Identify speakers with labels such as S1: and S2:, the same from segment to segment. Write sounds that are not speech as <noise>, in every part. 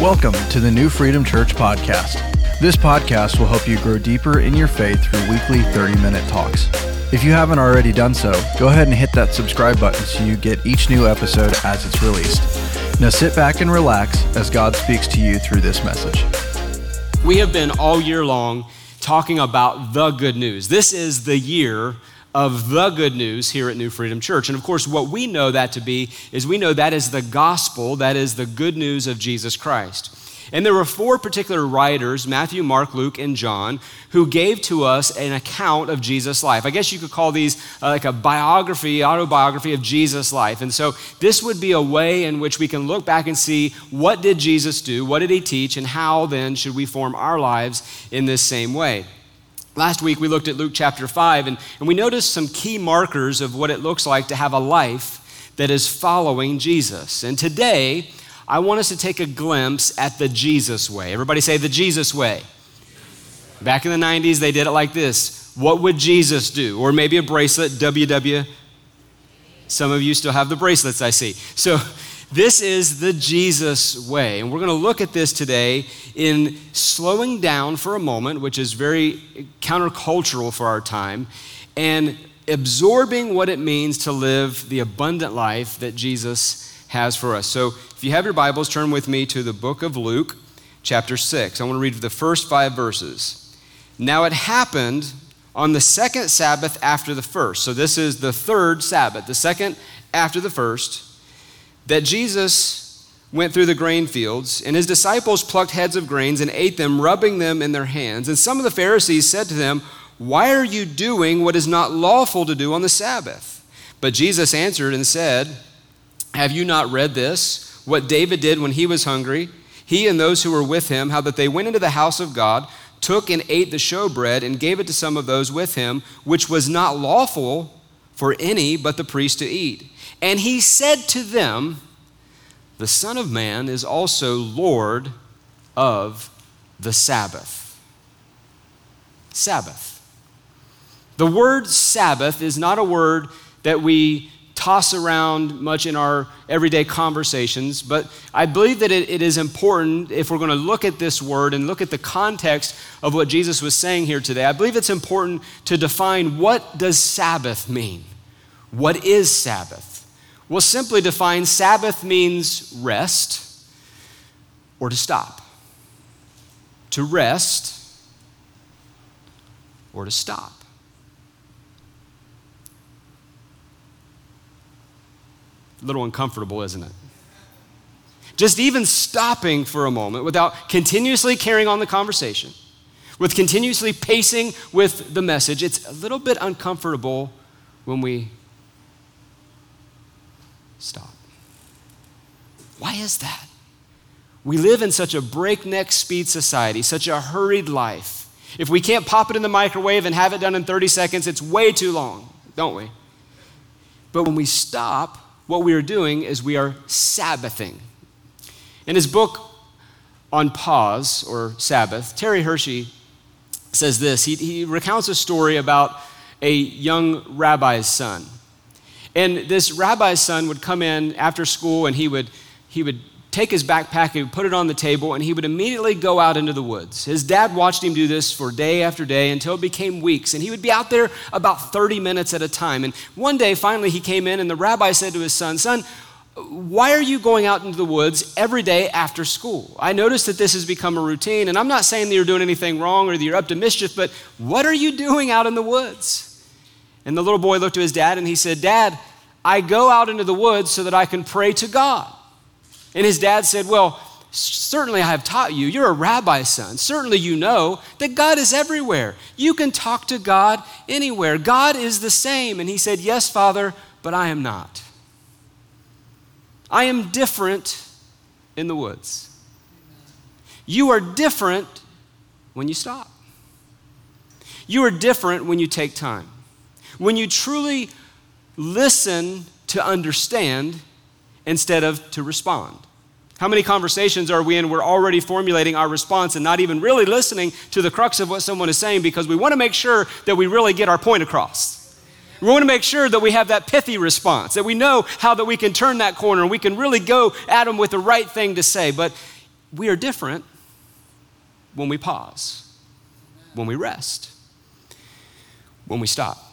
S1: Welcome to the New Freedom Church podcast. This podcast will help you grow deeper in your faith through weekly 30 minute talks. If you haven't already done so, go ahead and hit that subscribe button so you get each new episode as it's released. Now sit back and relax as God speaks to you through this message.
S2: We have been all year long talking about the good news. This is the year of the good news here at New Freedom Church. And of course, what we know that to be is we know that is the gospel, that is the good news of Jesus Christ. And there were four particular writers Matthew, Mark, Luke, and John who gave to us an account of Jesus' life. I guess you could call these uh, like a biography, autobiography of Jesus' life. And so this would be a way in which we can look back and see what did Jesus do, what did he teach, and how then should we form our lives in this same way. Last week we looked at Luke chapter 5, and, and we noticed some key markers of what it looks like to have a life that is following Jesus. And today, I want us to take a glimpse at the Jesus way. Everybody say the Jesus way. Back in the 90s, they did it like this What would Jesus do? Or maybe a bracelet, WW. Some of you still have the bracelets, I see. So, this is the Jesus way. And we're going to look at this today in slowing down for a moment, which is very countercultural for our time, and absorbing what it means to live the abundant life that Jesus has for us. So if you have your Bibles, turn with me to the book of Luke, chapter 6. I want to read the first five verses. Now it happened on the second Sabbath after the first. So this is the third Sabbath, the second after the first that Jesus went through the grain fields, and his disciples plucked heads of grains and ate them, rubbing them in their hands. And some of the Pharisees said to them, Why are you doing what is not lawful to do on the Sabbath? But Jesus answered and said, Have you not read this? What David did when he was hungry, he and those who were with him, how that they went into the house of God, took and ate the showbread, and gave it to some of those with him, which was not lawful for any but the priest to eat. And he said to them, The Son of Man is also Lord of the Sabbath. Sabbath. The word Sabbath is not a word that we toss around much in our everyday conversations, but I believe that it, it is important if we're going to look at this word and look at the context of what Jesus was saying here today. I believe it's important to define what does Sabbath mean? What is Sabbath? Well, simply define Sabbath means rest or to stop. To rest or to stop. A little uncomfortable, isn't it? Just even stopping for a moment without continuously carrying on the conversation, with continuously pacing with the message, it's a little bit uncomfortable when we stop. Why is that? We live in such a breakneck speed society, such a hurried life. If we can't pop it in the microwave and have it done in 30 seconds, it's way too long, don't we? But when we stop, what we are doing is we are Sabbathing. In his book on pause or Sabbath, Terry Hershey says this. He, he recounts a story about a young rabbi's son. And this rabbi's son would come in after school and he would, he would take his backpack, he would put it on the table, and he would immediately go out into the woods. His dad watched him do this for day after day until it became weeks. And he would be out there about 30 minutes at a time. And one day, finally, he came in, and the rabbi said to his son, Son, why are you going out into the woods every day after school? I noticed that this has become a routine, and I'm not saying that you're doing anything wrong or that you're up to mischief, but what are you doing out in the woods? And the little boy looked to his dad and he said, Dad, I go out into the woods so that I can pray to God. And his dad said, Well, certainly I have taught you. You're a rabbi's son. Certainly you know that God is everywhere. You can talk to God anywhere. God is the same. And he said, Yes, Father, but I am not. I am different in the woods. You are different when you stop. You are different when you take time. When you truly listen to understand instead of to respond. How many conversations are we in? Where we're already formulating our response and not even really listening to the crux of what someone is saying because we want to make sure that we really get our point across. We want to make sure that we have that pithy response, that we know how that we can turn that corner and we can really go at them with the right thing to say. But we are different when we pause, when we rest, when we stop.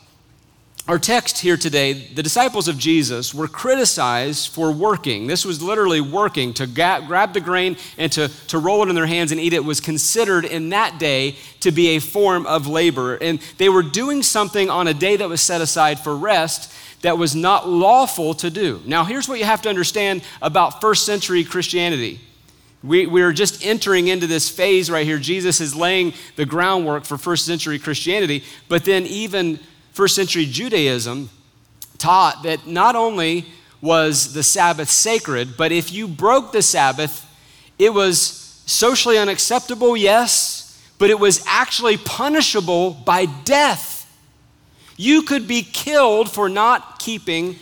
S2: Our text here today, the disciples of Jesus were criticized for working. This was literally working. To ga- grab the grain and to, to roll it in their hands and eat it was considered in that day to be a form of labor. And they were doing something on a day that was set aside for rest that was not lawful to do. Now, here's what you have to understand about first century Christianity. We, we're just entering into this phase right here. Jesus is laying the groundwork for first century Christianity, but then even first century Judaism taught that not only was the Sabbath sacred, but if you broke the Sabbath, it was socially unacceptable, yes, but it was actually punishable by death. You could be killed for not keeping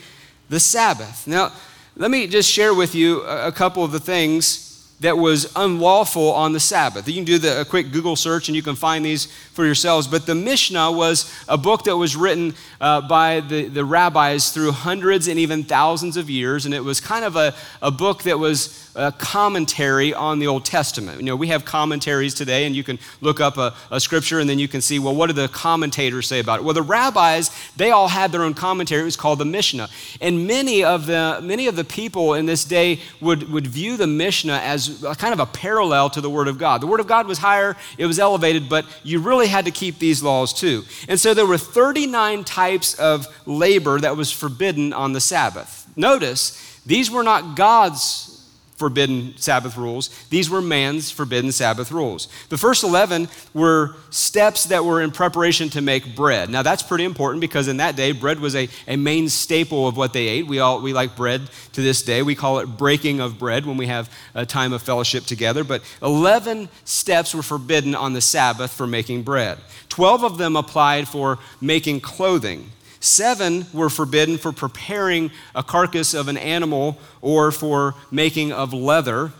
S2: the Sabbath. Now, let me just share with you a couple of the things that was unlawful on the Sabbath. You can do the, a quick Google search and you can find these for yourselves. But the Mishnah was a book that was written uh, by the, the rabbis through hundreds and even thousands of years. And it was kind of a, a book that was a commentary on the Old Testament. You know, we have commentaries today, and you can look up a, a, scripture and then you can see, well, what do the commentators say about it? Well, the rabbis, they all had their own commentary. It was called the Mishnah. And many of the, many of the people in this day would, would view the Mishnah as a, kind of a parallel to the Word of God. The Word of God was higher, it was elevated, but you really had to keep these laws too. And so there were 39 types of labor that was forbidden on the Sabbath. Notice, these were not God's forbidden Sabbath rules. These were man's forbidden Sabbath rules. The first 11 were steps that were in preparation to make bread. Now, that's pretty important because in that day, bread was a, a main staple of what they ate. We, all, we like bread to this day. We call it breaking of bread when we have a time of fellowship together. But 11 steps were forbidden on the Sabbath for making bread. 12 of them applied for making clothing. Seven were forbidden for preparing a carcass of an animal or for making of leather.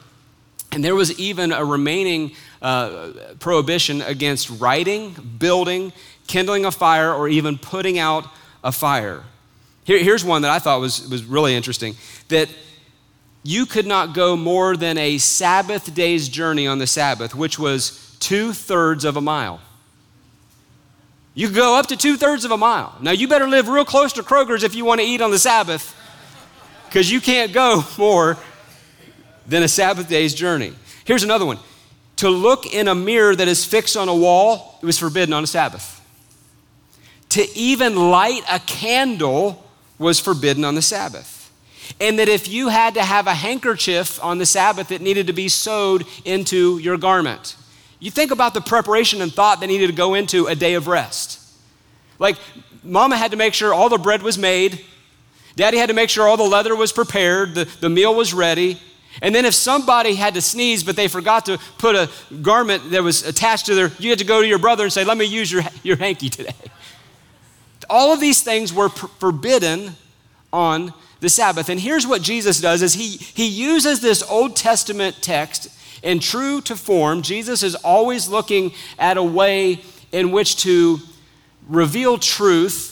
S2: And there was even a remaining uh, prohibition against writing, building, kindling a fire, or even putting out a fire. Here, here's one that I thought was, was really interesting that you could not go more than a Sabbath day's journey on the Sabbath, which was two thirds of a mile. You could go up to two thirds of a mile. Now, you better live real close to Kroger's if you want to eat on the Sabbath, because you can't go <laughs> more than a Sabbath day's journey. Here's another one to look in a mirror that is fixed on a wall, it was forbidden on a Sabbath. To even light a candle was forbidden on the Sabbath. And that if you had to have a handkerchief on the Sabbath, it needed to be sewed into your garment. You think about the preparation and thought that needed to go into a day of rest. Like, mama had to make sure all the bread was made, daddy had to make sure all the leather was prepared, the, the meal was ready. And then if somebody had to sneeze, but they forgot to put a garment that was attached to their, you had to go to your brother and say, let me use your, your hanky today. All of these things were pr- forbidden on the Sabbath. And here's what Jesus does is he, he uses this Old Testament text and true to form, Jesus is always looking at a way in which to reveal truth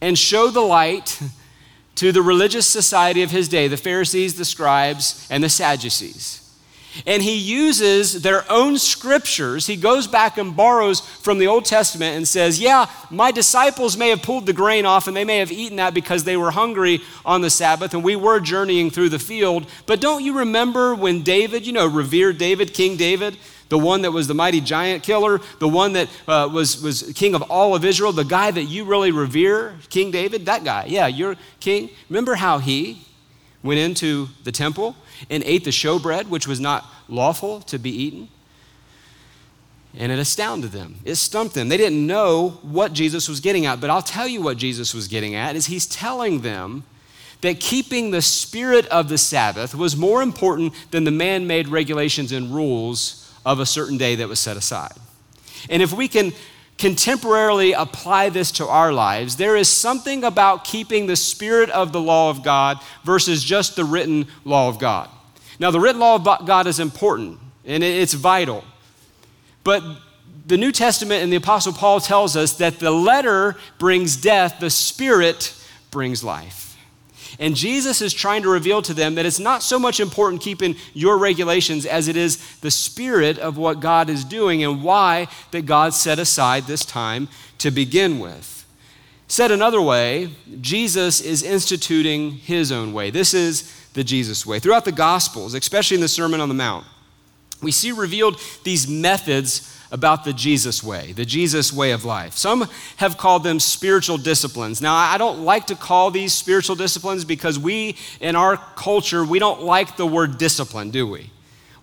S2: and show the light to the religious society of his day the Pharisees, the scribes, and the Sadducees. And he uses their own scriptures. He goes back and borrows from the Old Testament and says, Yeah, my disciples may have pulled the grain off and they may have eaten that because they were hungry on the Sabbath and we were journeying through the field. But don't you remember when David, you know, revered David, King David, the one that was the mighty giant killer, the one that uh, was, was king of all of Israel, the guy that you really revere, King David? That guy, yeah, you're king. Remember how he went into the temple? and ate the showbread, which was not lawful to be eaten. And it astounded them. It stumped them. They didn't know what Jesus was getting at. But I'll tell you what Jesus was getting at is he's telling them that keeping the spirit of the Sabbath was more important than the man-made regulations and rules of a certain day that was set aside. And if we can contemporarily apply this to our lives, there is something about keeping the spirit of the law of God versus just the written law of God. Now, the written law of God is important and it's vital. But the New Testament and the Apostle Paul tells us that the letter brings death, the spirit brings life. And Jesus is trying to reveal to them that it's not so much important keeping your regulations as it is the spirit of what God is doing and why that God set aside this time to begin with. Said another way, Jesus is instituting his own way. This is the Jesus way. Throughout the Gospels, especially in the Sermon on the Mount, we see revealed these methods about the Jesus way, the Jesus way of life. Some have called them spiritual disciplines. Now, I don't like to call these spiritual disciplines because we, in our culture, we don't like the word discipline, do we?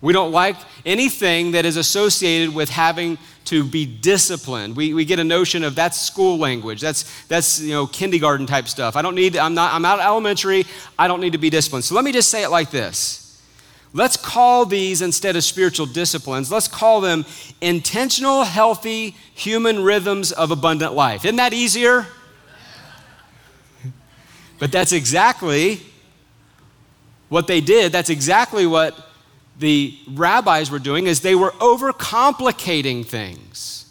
S2: We don't like anything that is associated with having to be disciplined. We, we get a notion of that's school language. That's, that's you know, kindergarten type stuff. I don't need, I'm not, I'm out of elementary. I don't need to be disciplined. So let me just say it like this. Let's call these instead of spiritual disciplines, let's call them intentional, healthy human rhythms of abundant life. Isn't that easier? But that's exactly what they did. That's exactly what the rabbis were doing is they were overcomplicating things.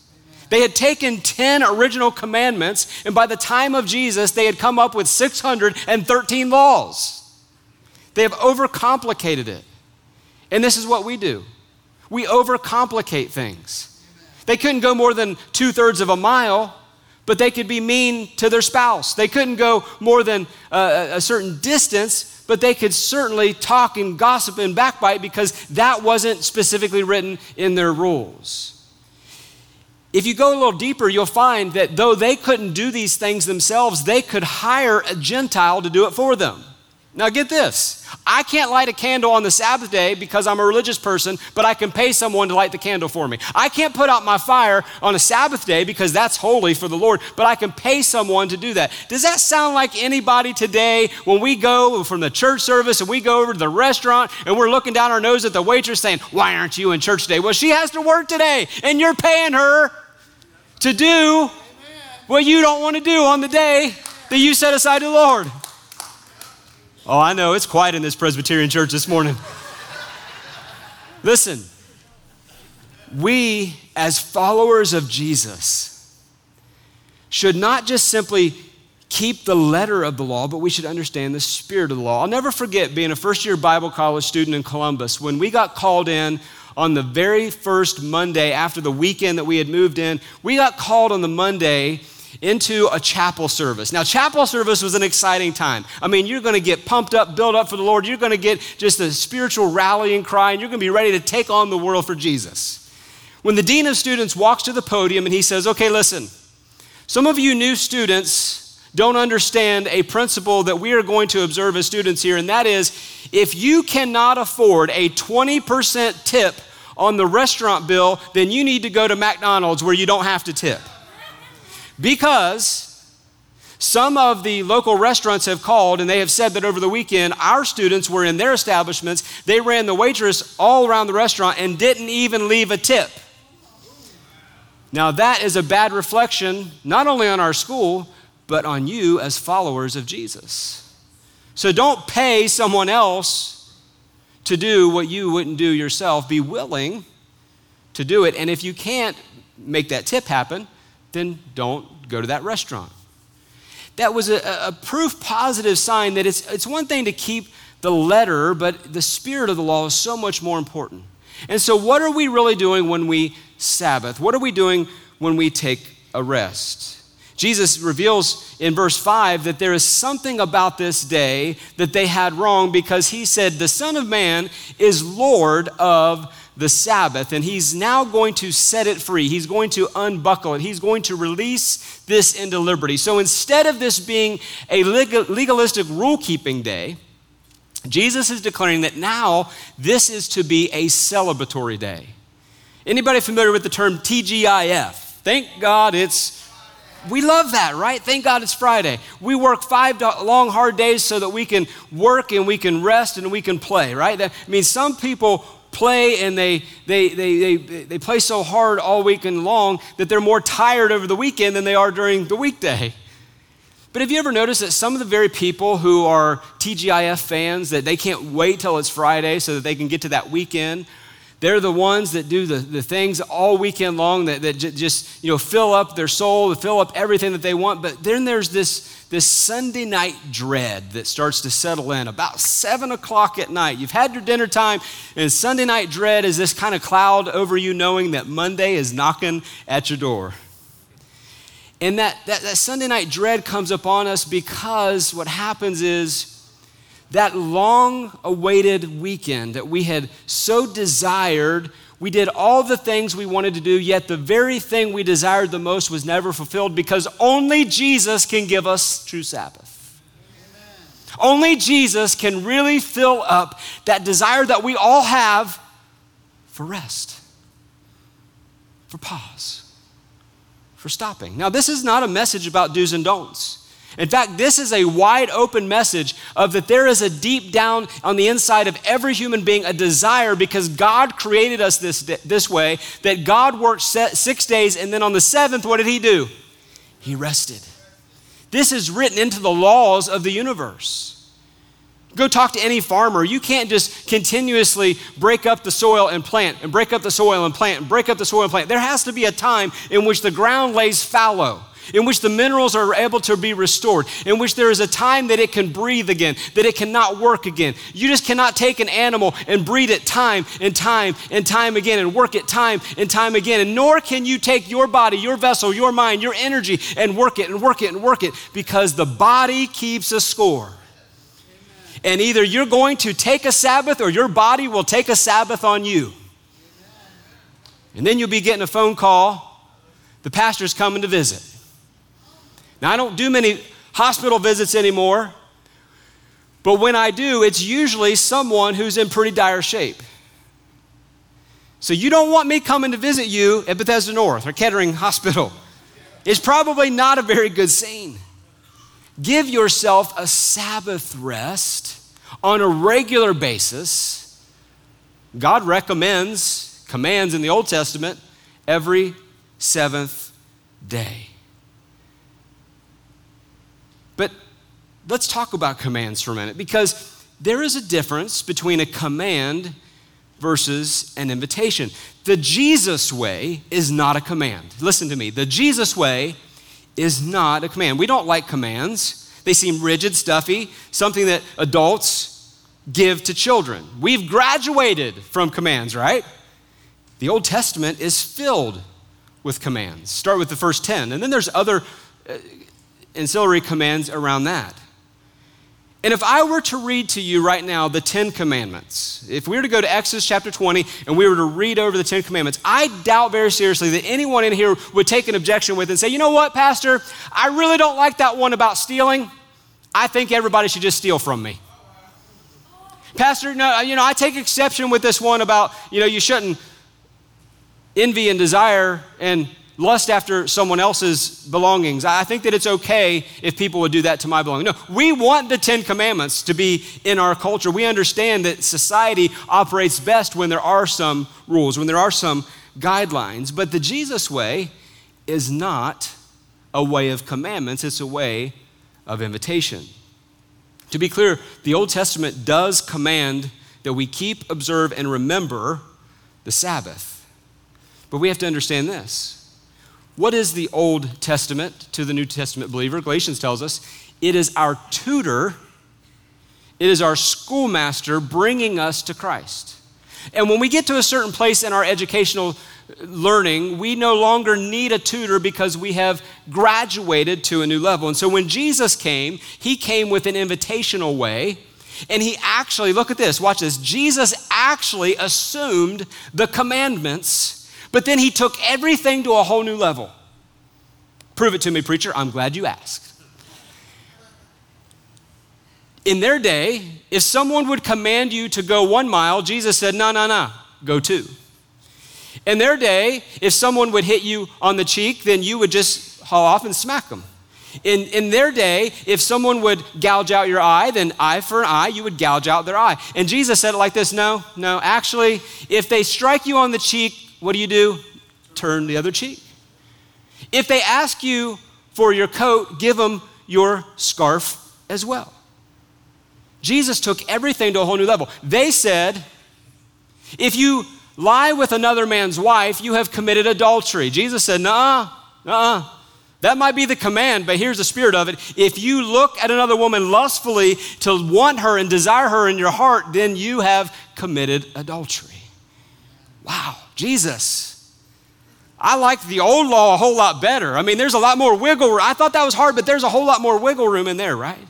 S2: They had taken 10 original commandments, and by the time of Jesus, they had come up with 613 laws. They have overcomplicated it. And this is what we do we overcomplicate things. They couldn't go more than two thirds of a mile, but they could be mean to their spouse. They couldn't go more than uh, a, a certain distance, but they could certainly talk and gossip and backbite because that wasn't specifically written in their rules. If you go a little deeper, you'll find that though they couldn't do these things themselves, they could hire a Gentile to do it for them. Now, get this. I can't light a candle on the Sabbath day because I'm a religious person, but I can pay someone to light the candle for me. I can't put out my fire on a Sabbath day because that's holy for the Lord, but I can pay someone to do that. Does that sound like anybody today when we go from the church service and we go over to the restaurant and we're looking down our nose at the waitress saying, Why aren't you in church today? Well, she has to work today, and you're paying her to do what you don't want to do on the day that you set aside to the Lord. Oh, I know, it's quiet in this Presbyterian church this morning. Listen, we as followers of Jesus should not just simply keep the letter of the law, but we should understand the spirit of the law. I'll never forget being a first year Bible college student in Columbus when we got called in on the very first Monday after the weekend that we had moved in. We got called on the Monday into a chapel service. Now, chapel service was an exciting time. I mean, you're going to get pumped up, built up for the Lord. You're going to get just a spiritual rallying cry, and you're going to be ready to take on the world for Jesus. When the dean of students walks to the podium and he says, Okay, listen, some of you new students don't understand a principle that we are going to observe as students here, and that is if you cannot afford a 20% tip on the restaurant bill, then you need to go to McDonald's where you don't have to tip. Because some of the local restaurants have called and they have said that over the weekend, our students were in their establishments. They ran the waitress all around the restaurant and didn't even leave a tip. Now, that is a bad reflection, not only on our school, but on you as followers of Jesus. So don't pay someone else to do what you wouldn't do yourself. Be willing to do it. And if you can't make that tip happen, then don't go to that restaurant. That was a, a proof positive sign that it's, it's one thing to keep the letter, but the spirit of the law is so much more important. And so, what are we really doing when we Sabbath? What are we doing when we take a rest? Jesus reveals in verse 5 that there is something about this day that they had wrong because he said, The Son of Man is Lord of the Sabbath, and he's now going to set it free. He's going to unbuckle it. He's going to release this into liberty. So instead of this being a legalistic rule keeping day, Jesus is declaring that now this is to be a celebratory day. Anybody familiar with the term TGIF? Thank God it's we love that, right? Thank God it's Friday. We work five long, hard days so that we can work and we can rest and we can play, right? That means some people play and they, they, they, they, they play so hard all weekend long that they're more tired over the weekend than they are during the weekday. But have you ever noticed that some of the very people who are TGIF fans, that they can't wait till it's Friday so that they can get to that weekend, they're the ones that do the, the things all weekend long that, that j- just, you know, fill up their soul, fill up everything that they want. But then there's this, this Sunday night dread that starts to settle in about seven o'clock at night. You've had your dinner time, and Sunday night dread is this kind of cloud over you knowing that Monday is knocking at your door. And that, that, that Sunday night dread comes upon us because what happens is that long awaited weekend that we had so desired. We did all the things we wanted to do, yet the very thing we desired the most was never fulfilled because only Jesus can give us true Sabbath. Amen. Only Jesus can really fill up that desire that we all have for rest, for pause, for stopping. Now, this is not a message about do's and don'ts. In fact, this is a wide open message of that there is a deep down on the inside of every human being a desire because God created us this, this way that God worked six days and then on the seventh, what did He do? He rested. This is written into the laws of the universe. Go talk to any farmer. You can't just continuously break up the soil and plant and break up the soil and plant and break up the soil and plant. There has to be a time in which the ground lays fallow in which the minerals are able to be restored, in which there is a time that it can breathe again, that it cannot work again. You just cannot take an animal and breed it time and time and time again and work it time and time again. And nor can you take your body, your vessel, your mind, your energy and work it and work it and work it because the body keeps a score. And either you're going to take a Sabbath or your body will take a Sabbath on you. And then you'll be getting a phone call. The pastor's coming to visit. Now, I don't do many hospital visits anymore, but when I do, it's usually someone who's in pretty dire shape. So you don't want me coming to visit you at Bethesda North or Kettering <laughs> Hospital. It's probably not a very good scene. Give yourself a Sabbath rest on a regular basis. God recommends, commands in the Old Testament, every seventh day. But let's talk about commands for a minute because there is a difference between a command versus an invitation. The Jesus way is not a command. Listen to me. The Jesus way is not a command. We don't like commands. They seem rigid, stuffy, something that adults give to children. We've graduated from commands, right? The Old Testament is filled with commands. Start with the first 10. And then there's other uh, ancillary commands around that. And if I were to read to you right now the Ten Commandments, if we were to go to Exodus chapter 20 and we were to read over the Ten Commandments, I doubt very seriously that anyone in here would take an objection with and say, you know what, Pastor, I really don't like that one about stealing. I think everybody should just steal from me. Pastor, no, uh, you know, I take exception with this one about, you know, you shouldn't envy and desire and lust after someone else's belongings. I think that it's okay if people would do that to my belongings. No, we want the Ten Commandments to be in our culture. We understand that society operates best when there are some rules, when there are some guidelines. But the Jesus way is not a way of commandments, it's a way of invitation. To be clear, the Old Testament does command that we keep, observe, and remember the Sabbath. But we have to understand this what is the Old Testament to the New Testament believer? Galatians tells us it is our tutor, it is our schoolmaster bringing us to Christ. And when we get to a certain place in our educational learning, we no longer need a tutor because we have graduated to a new level. And so when Jesus came, he came with an invitational way. And he actually, look at this, watch this. Jesus actually assumed the commandments but then he took everything to a whole new level. Prove it to me, preacher. I'm glad you asked. In their day, if someone would command you to go one mile, Jesus said, No, no, no, go two. In their day, if someone would hit you on the cheek, then you would just haul off and smack them. In, in their day, if someone would gouge out your eye, then eye for an eye, you would gouge out their eye. And Jesus said it like this No, no, actually, if they strike you on the cheek, what do you do? Turn the other cheek. If they ask you for your coat, give them your scarf as well. Jesus took everything to a whole new level. They said, if you lie with another man's wife, you have committed adultery. Jesus said, Nah, nah. That might be the command, but here's the spirit of it. If you look at another woman lustfully to want her and desire her in your heart, then you have committed adultery. Wow, Jesus. I like the old law a whole lot better. I mean, there's a lot more wiggle room. I thought that was hard, but there's a whole lot more wiggle room in there, right?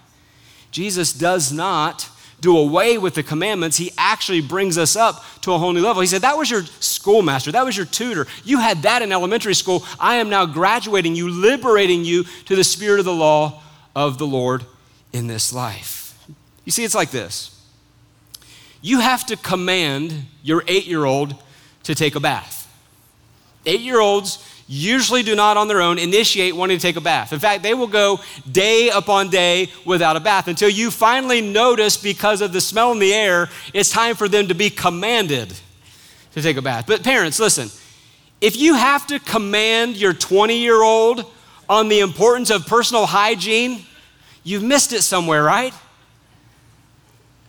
S2: Jesus does not do away with the commandments, he actually brings us up to a whole new level. He said, That was your schoolmaster, that was your tutor. You had that in elementary school. I am now graduating you, liberating you to the spirit of the law of the Lord in this life. You see, it's like this you have to command your eight year old to take a bath. Eight year olds usually do not on their own initiate wanting to take a bath. In fact, they will go day upon day without a bath until you finally notice because of the smell in the air, it's time for them to be commanded to take a bath. But parents, listen, if you have to command your 20 year old on the importance of personal hygiene, you've missed it somewhere, right?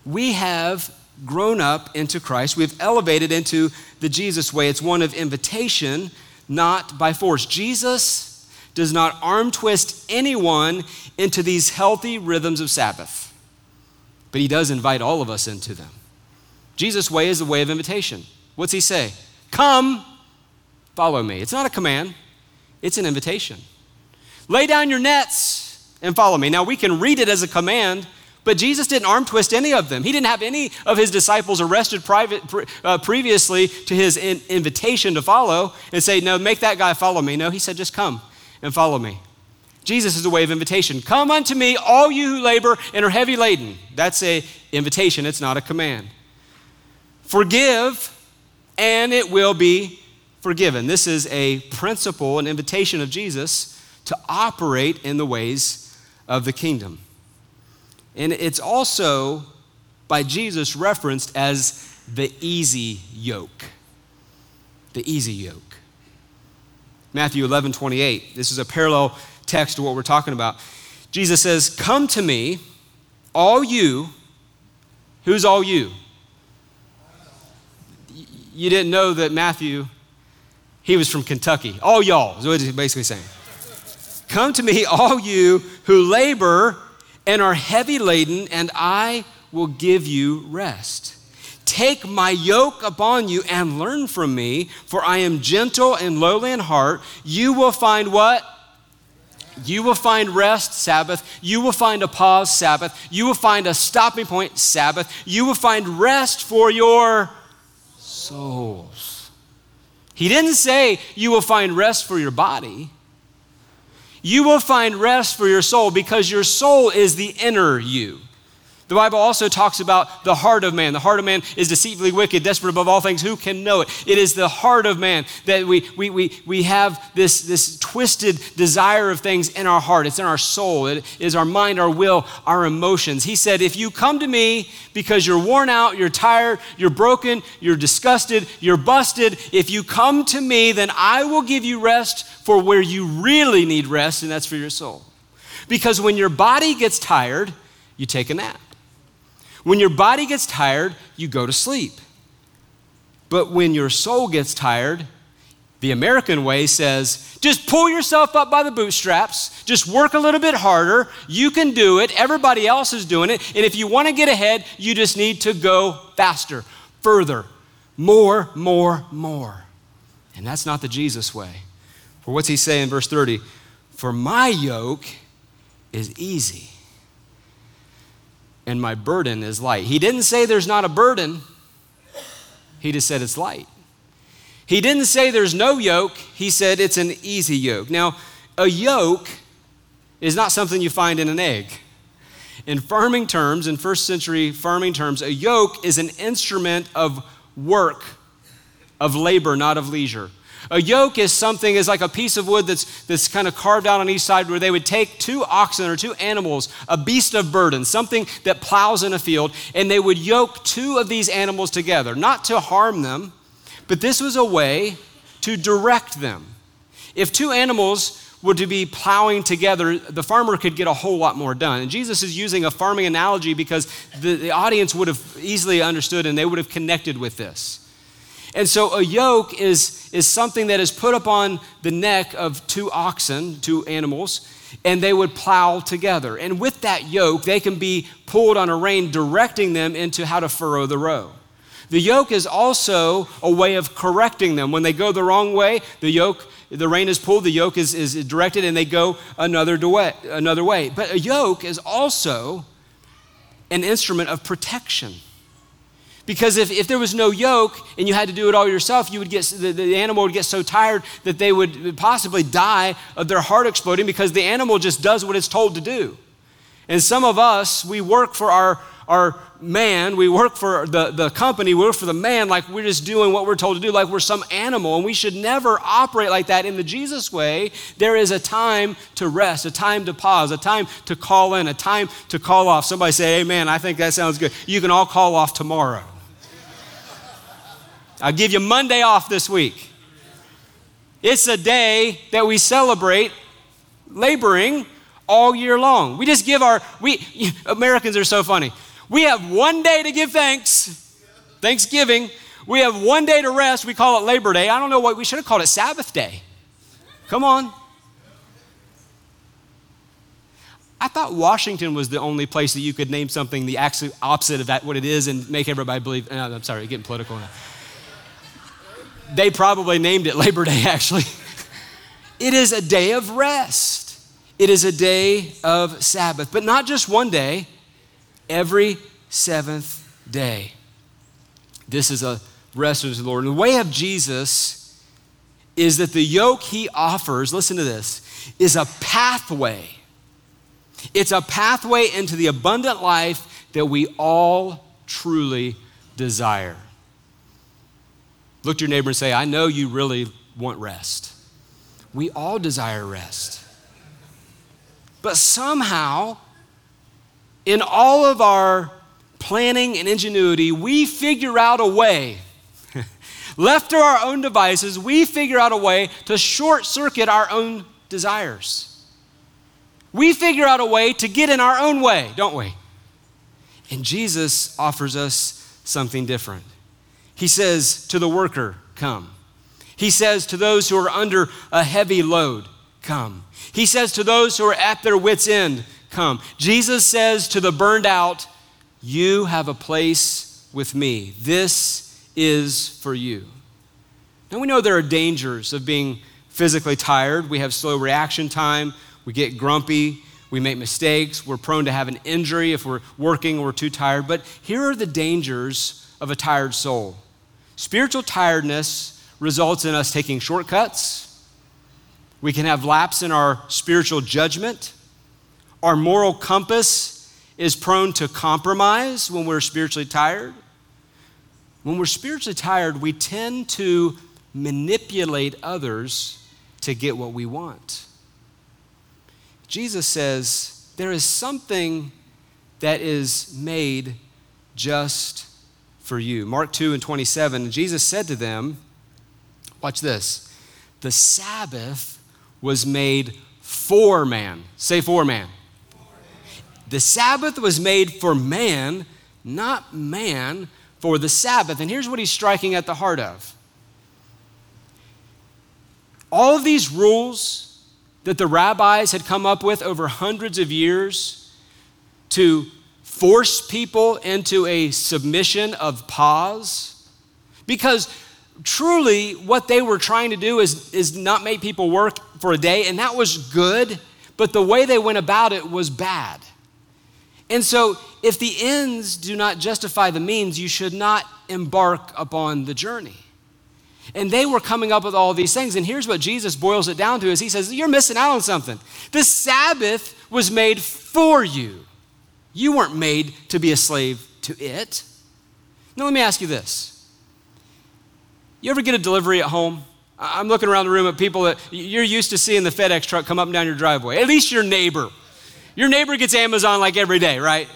S2: We have grown up into Christ. We've elevated into the Jesus way. It's one of invitation not by force. Jesus does not arm twist anyone into these healthy rhythms of Sabbath, but he does invite all of us into them. Jesus' way is the way of invitation. What's he say? Come, follow me. It's not a command, it's an invitation. Lay down your nets and follow me. Now, we can read it as a command, but Jesus didn't arm twist any of them. He didn't have any of his disciples arrested private, uh, previously to his in, invitation to follow and say, No, make that guy follow me. No, he said, Just come and follow me. Jesus is a way of invitation. Come unto me, all you who labor and are heavy laden. That's a invitation, it's not a command. Forgive, and it will be forgiven. This is a principle, an invitation of Jesus to operate in the ways of the kingdom. And it's also by Jesus referenced as the easy yoke. The easy yoke. Matthew 11, 28. This is a parallel text to what we're talking about. Jesus says, Come to me, all you. Who's all you? You didn't know that Matthew, he was from Kentucky. All y'all is what he's basically saying. Come to me, all you who labor and are heavy laden, and I will give you rest. Take my yoke upon you and learn from me, for I am gentle and lowly in heart. You will find what? You will find rest, Sabbath. You will find a pause, Sabbath. You will find a stopping point, Sabbath. You will find rest for your souls. He didn't say you will find rest for your body you will find rest for your soul because your soul is the inner you. The Bible also talks about the heart of man. The heart of man is deceitfully wicked, desperate above all things. Who can know it? It is the heart of man that we, we, we, we have this, this twisted desire of things in our heart. It's in our soul. It is our mind, our will, our emotions. He said, If you come to me because you're worn out, you're tired, you're broken, you're disgusted, you're busted, if you come to me, then I will give you rest for where you really need rest, and that's for your soul. Because when your body gets tired, you take a nap. When your body gets tired, you go to sleep. But when your soul gets tired, the American way says, just pull yourself up by the bootstraps, just work a little bit harder. You can do it. Everybody else is doing it. And if you want to get ahead, you just need to go faster, further, more, more, more. And that's not the Jesus way. For what's he say in verse 30? For my yoke is easy and my burden is light. He didn't say there's not a burden, he just said it's light. He didn't say there's no yoke, he said it's an easy yoke. Now, a yoke is not something you find in an egg. In farming terms, in first century farming terms, a yoke is an instrument of work, of labor, not of leisure. A yoke is something, is like a piece of wood that's, that's kind of carved out on each side where they would take two oxen or two animals, a beast of burden, something that plows in a field, and they would yoke two of these animals together, not to harm them, but this was a way to direct them. If two animals were to be plowing together, the farmer could get a whole lot more done. And Jesus is using a farming analogy because the, the audience would have easily understood and they would have connected with this. And so a yoke is, is something that is put upon the neck of two oxen, two animals, and they would plow together. And with that yoke, they can be pulled on a rein, directing them into how to furrow the row. The yoke is also a way of correcting them. When they go the wrong way, the yoke, the rein is pulled, the yoke is, is directed, and they go another way, another way. But a yoke is also an instrument of protection. Because if, if there was no yoke and you had to do it all yourself, you would get, the, the animal would get so tired that they would possibly die of their heart exploding because the animal just does what it's told to do. And some of us, we work for our, our man, we work for the, the company, we work for the man like we're just doing what we're told to do, like we're some animal. And we should never operate like that. In the Jesus way, there is a time to rest, a time to pause, a time to call in, a time to call off. Somebody say, Amen, I think that sounds good. You can all call off tomorrow. I'll give you Monday off this week. It's a day that we celebrate laboring all year long. We just give our, we, Americans are so funny. We have one day to give thanks, Thanksgiving. We have one day to rest. We call it Labor Day. I don't know what we should have called it Sabbath Day. Come on. I thought Washington was the only place that you could name something the absolute opposite of that, what it is, and make everybody believe. No, I'm sorry, getting political now. They probably named it Labor Day, <laughs> actually. it is a day of rest, it is a day of Sabbath, but not just one day, every seventh day. This is a rest of the Lord. And the way of Jesus is that the yoke he offers, listen to this, is a pathway. It's a pathway into the abundant life that we all truly desire. Look to your neighbor and say, I know you really want rest. We all desire rest. But somehow, in all of our planning and ingenuity, we figure out a way, <laughs> left to our own devices, we figure out a way to short circuit our own desires. We figure out a way to get in our own way, don't we? And Jesus offers us something different. He says to the worker, Come. He says to those who are under a heavy load, Come. He says to those who are at their wits' end, Come. Jesus says to the burned out, You have a place with me. This is for you. Now we know there are dangers of being physically tired. We have slow reaction time, we get grumpy, we make mistakes, we're prone to have an injury if we're working or we're too tired. But here are the dangers of a tired soul. Spiritual tiredness results in us taking shortcuts. We can have lapse in our spiritual judgment. Our moral compass is prone to compromise when we're spiritually tired. When we're spiritually tired, we tend to manipulate others to get what we want. Jesus says there is something that is made just for you. Mark 2 and 27, Jesus said to them, Watch this. The Sabbath was made for man. Say for man. The Sabbath was made for man, not man for the Sabbath. And here's what he's striking at the heart of all of these rules that the rabbis had come up with over hundreds of years to force people into a submission of pause. Because truly, what they were trying to do is, is not make people work for a day, and that was good, but the way they went about it was bad. And so, if the ends do not justify the means, you should not embark upon the journey. And they were coming up with all these things. And here's what Jesus boils it down to is he says, You're missing out on something. The Sabbath was made for you. You weren't made to be a slave to it. Now, let me ask you this. You ever get a delivery at home? I'm looking around the room at people that you're used to seeing the FedEx truck come up and down your driveway. At least your neighbor. Your neighbor gets Amazon like every day, right?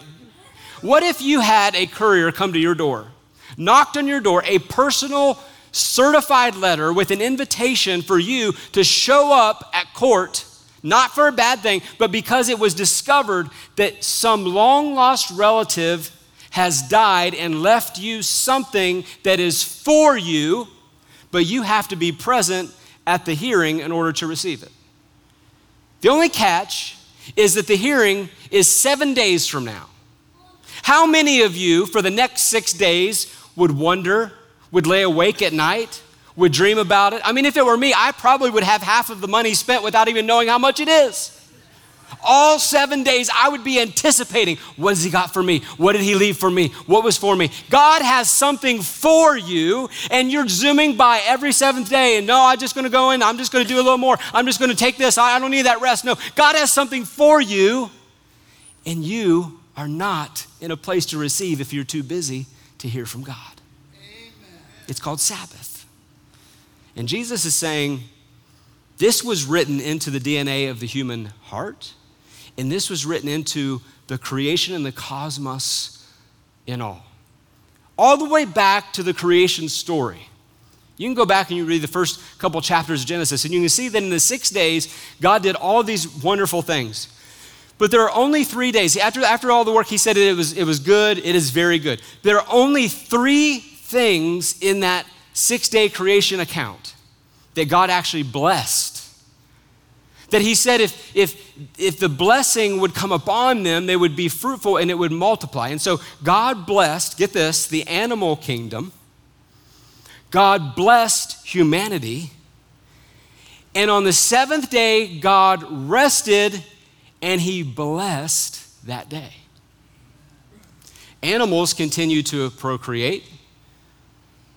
S2: What if you had a courier come to your door, knocked on your door, a personal certified letter with an invitation for you to show up at court not for a bad thing, but because it was discovered that some long lost relative has died and left you something that is for you, but you have to be present at the hearing in order to receive it. The only catch is that the hearing is seven days from now. How many of you, for the next six days, would wonder, would lay awake at night, would dream about it? I mean, if it were me, I probably would have half of the money spent without even knowing how much it is. All seven days, I would be anticipating what has He got for me? What did He leave for me? What was for me? God has something for you, and you're zooming by every seventh day. And no, I'm just going to go in. I'm just going to do a little more. I'm just going to take this. I don't need that rest. No, God has something for you, and you are not in a place to receive if you're too busy to hear from God. Amen. It's called Sabbath. And Jesus is saying, this was written into the DNA of the human heart. And this was written into the creation and the cosmos in all. All the way back to the creation story. You can go back and you read the first couple chapters of Genesis, and you can see that in the six days, God did all these wonderful things. But there are only three days. After, after all the work, he said it was, it was good, it is very good. There are only three things in that six day creation account that God actually blessed that he said if, if, if the blessing would come upon them, they would be fruitful and it would multiply. And so God blessed, get this, the animal kingdom. God blessed humanity. And on the seventh day, God rested and he blessed that day. Animals continue to procreate.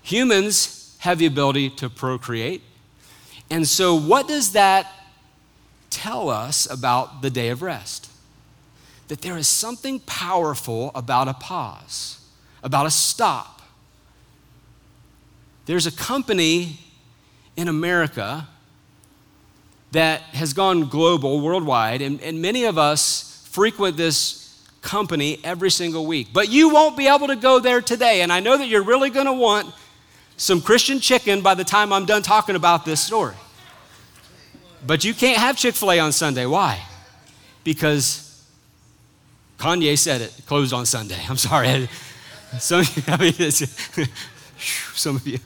S2: Humans have the ability to procreate. And so, what does that tell us about the day of rest. That there is something powerful about a pause, about a stop. There's a company in America that has gone global, worldwide, and, and many of us frequent this company every single week. But you won't be able to go there today. And I know that you're really going to want some Christian chicken by the time I'm done talking about this story. But you can't have Chick fil A on Sunday. Why? Because Kanye said it, closed on Sunday. I'm sorry. <laughs> Some, I mean, <laughs> some of you.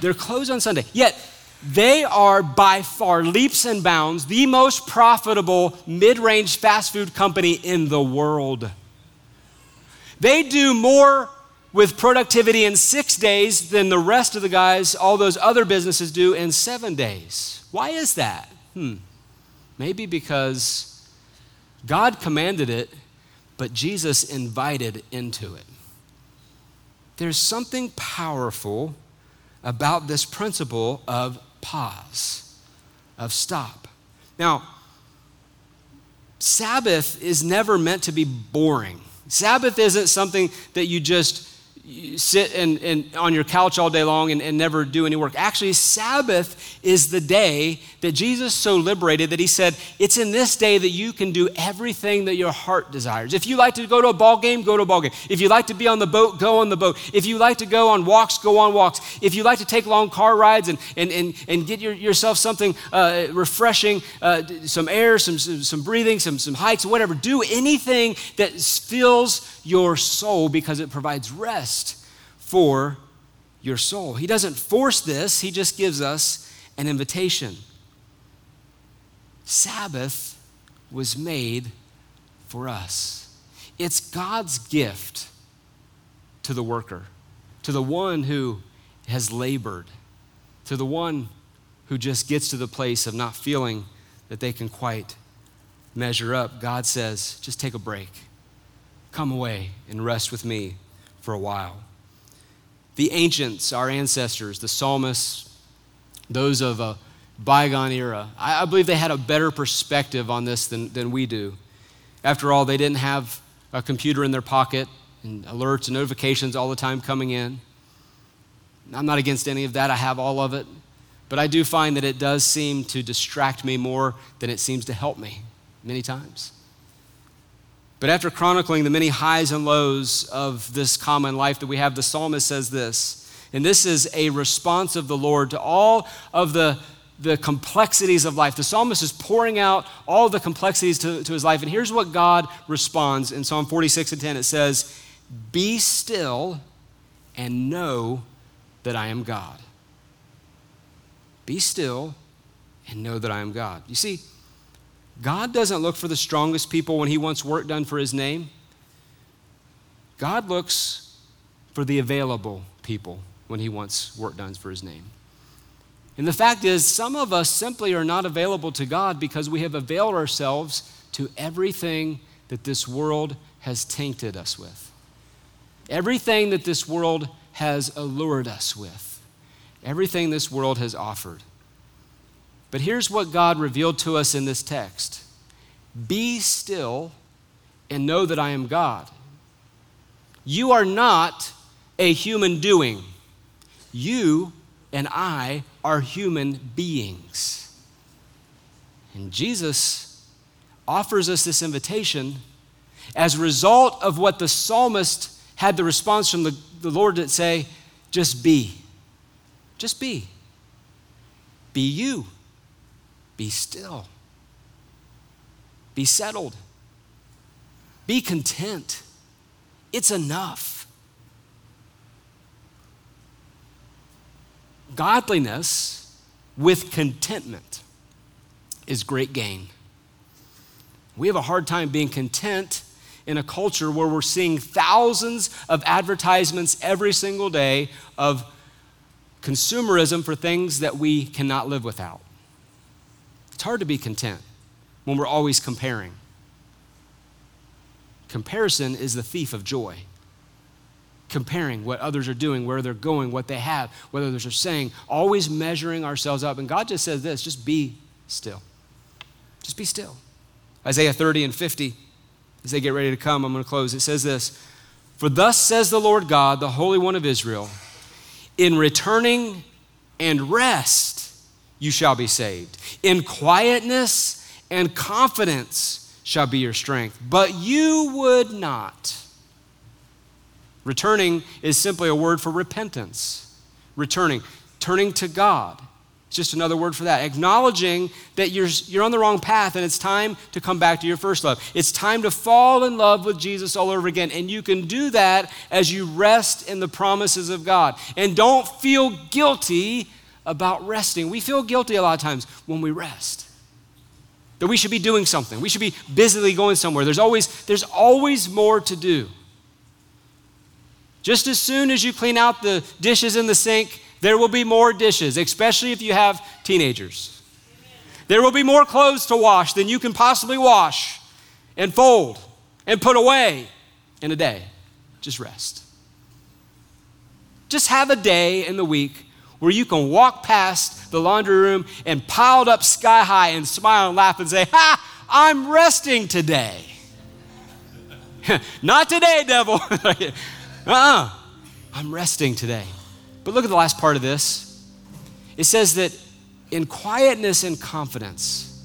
S2: They're closed on Sunday. Yet, they are by far leaps and bounds the most profitable mid range fast food company in the world. They do more with productivity in six days than the rest of the guys, all those other businesses do in seven days. Why is that? Hmm. Maybe because God commanded it, but Jesus invited into it. There's something powerful about this principle of pause, of stop. Now, Sabbath is never meant to be boring. Sabbath isn't something that you just sit and, and on your couch all day long and, and never do any work. Actually, Sabbath is the day that Jesus so liberated that he said, It's in this day that you can do everything that your heart desires. If you like to go to a ball game, go to a ball game. If you like to be on the boat, go on the boat. If you like to go on walks, go on walks. If you like to take long car rides and, and, and, and get your, yourself something uh, refreshing, uh, some air, some, some, some breathing, some, some hikes, whatever, do anything that fills your soul because it provides rest for your soul. He doesn't force this, He just gives us an invitation. Sabbath was made for us. It's God's gift to the worker, to the one who has labored, to the one who just gets to the place of not feeling that they can quite measure up. God says, just take a break. Come away and rest with me for a while. The ancients, our ancestors, the psalmists, those of a bygone era, I, I believe they had a better perspective on this than, than we do. After all, they didn't have a computer in their pocket and alerts and notifications all the time coming in. I'm not against any of that, I have all of it. But I do find that it does seem to distract me more than it seems to help me many times. But after chronicling the many highs and lows of this common life that we have, the psalmist says this, and this is a response of the Lord to all of the the complexities of life. The psalmist is pouring out all the complexities to, to his life. And here's what God responds in Psalm 46 and 10 it says, Be still and know that I am God. Be still and know that I am God. You see, God doesn't look for the strongest people when he wants work done for his name. God looks for the available people when he wants work done for his name. And the fact is, some of us simply are not available to God because we have availed ourselves to everything that this world has tainted us with, everything that this world has allured us with, everything this world has offered. But here's what God revealed to us in this text Be still and know that I am God. You are not a human doing. You and I are human beings. And Jesus offers us this invitation as a result of what the psalmist had the response from the, the Lord that say, just be. Just be. Be you. Be still. Be settled. Be content. It's enough. Godliness with contentment is great gain. We have a hard time being content in a culture where we're seeing thousands of advertisements every single day of consumerism for things that we cannot live without. It's hard to be content when we're always comparing. Comparison is the thief of joy comparing what others are doing, where they're going, what they have, what others are saying, always measuring ourselves up. And God just says this just be still. Just be still. Isaiah 30 and 50, as they get ready to come, I'm going to close. It says this For thus says the Lord God, the Holy One of Israel, in returning and rest you shall be saved. In quietness and confidence shall be your strength. But you would not. Returning is simply a word for repentance. Returning, turning to God. It's just another word for that. Acknowledging that you're, you're on the wrong path and it's time to come back to your first love. It's time to fall in love with Jesus all over again. And you can do that as you rest in the promises of God. And don't feel guilty about resting. We feel guilty a lot of times when we rest. That we should be doing something. We should be busily going somewhere. There's always, there's always more to do. Just as soon as you clean out the dishes in the sink, there will be more dishes, especially if you have teenagers. There will be more clothes to wash than you can possibly wash and fold and put away in a day. Just rest. Just have a day in the week where you can walk past the laundry room and piled up sky high and smile and laugh and say, Ha, I'm resting today. <laughs> Not today, devil. <laughs> Uh-uh. I'm resting today. But look at the last part of this. It says that in quietness and confidence,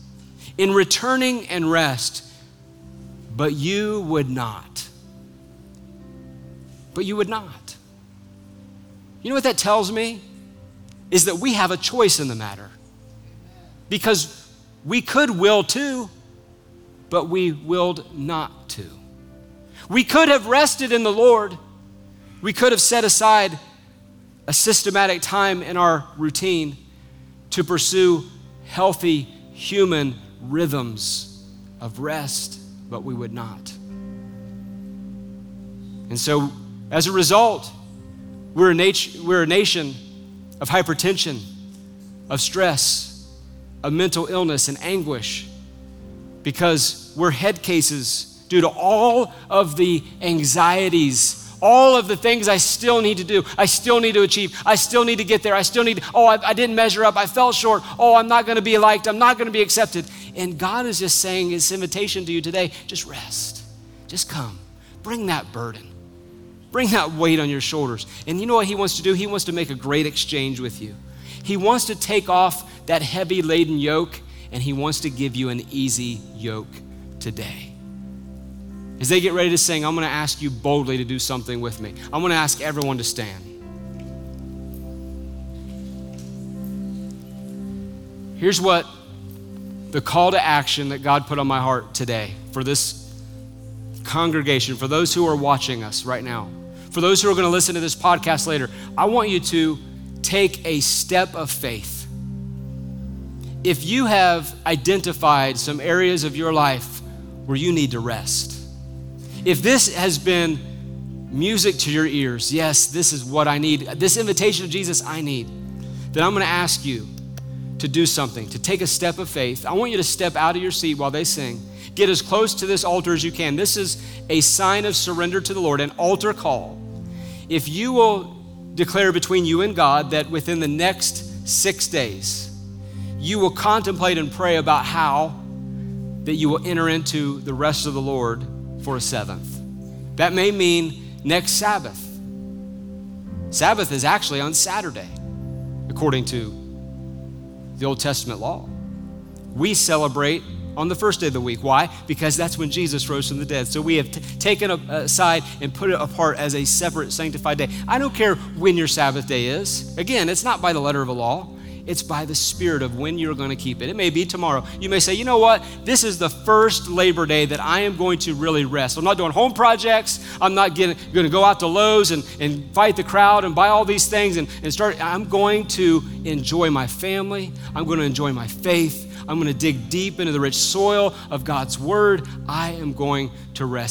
S2: in returning and rest, but you would not. But you would not. You know what that tells me? Is that we have a choice in the matter. Because we could will to, but we willed not to. We could have rested in the Lord we could have set aside a systematic time in our routine to pursue healthy human rhythms of rest, but we would not. And so, as a result, we're a, nat- we're a nation of hypertension, of stress, of mental illness and anguish, because we're head cases due to all of the anxieties all of the things I still need to do, I still need to achieve, I still need to get there, I still need, oh, I, I didn't measure up, I fell short, oh, I'm not gonna be liked, I'm not gonna be accepted. And God is just saying his invitation to you today just rest, just come, bring that burden. Bring that weight on your shoulders. And you know what he wants to do? He wants to make a great exchange with you. He wants to take off that heavy laden yoke and he wants to give you an easy yoke today. As they get ready to sing, I'm going to ask you boldly to do something with me. I'm going to ask everyone to stand. Here's what the call to action that God put on my heart today for this congregation, for those who are watching us right now, for those who are going to listen to this podcast later, I want you to take a step of faith. If you have identified some areas of your life where you need to rest, if this has been music to your ears, yes, this is what I need, this invitation of Jesus I need, then I'm going to ask you to do something, to take a step of faith. I want you to step out of your seat while they sing. Get as close to this altar as you can. This is a sign of surrender to the Lord, an altar call. If you will declare between you and God that within the next six days, you will contemplate and pray about how that you will enter into the rest of the Lord for a seventh. That may mean next Sabbath. Sabbath is actually on Saturday, according to the Old Testament law. We celebrate on the first day of the week. Why? Because that's when Jesus rose from the dead. So we have t- taken it aside and put it apart as a separate sanctified day. I don't care when your Sabbath day is. Again, it's not by the letter of a law. It's by the spirit of when you're going to keep it. It may be tomorrow. You may say, you know what? This is the first Labor Day that I am going to really rest. I'm not doing home projects. I'm not getting, going to go out to Lowe's and, and fight the crowd and buy all these things and, and start. I'm going to enjoy my family. I'm going to enjoy my faith. I'm going to dig deep into the rich soil of God's word. I am going to rest.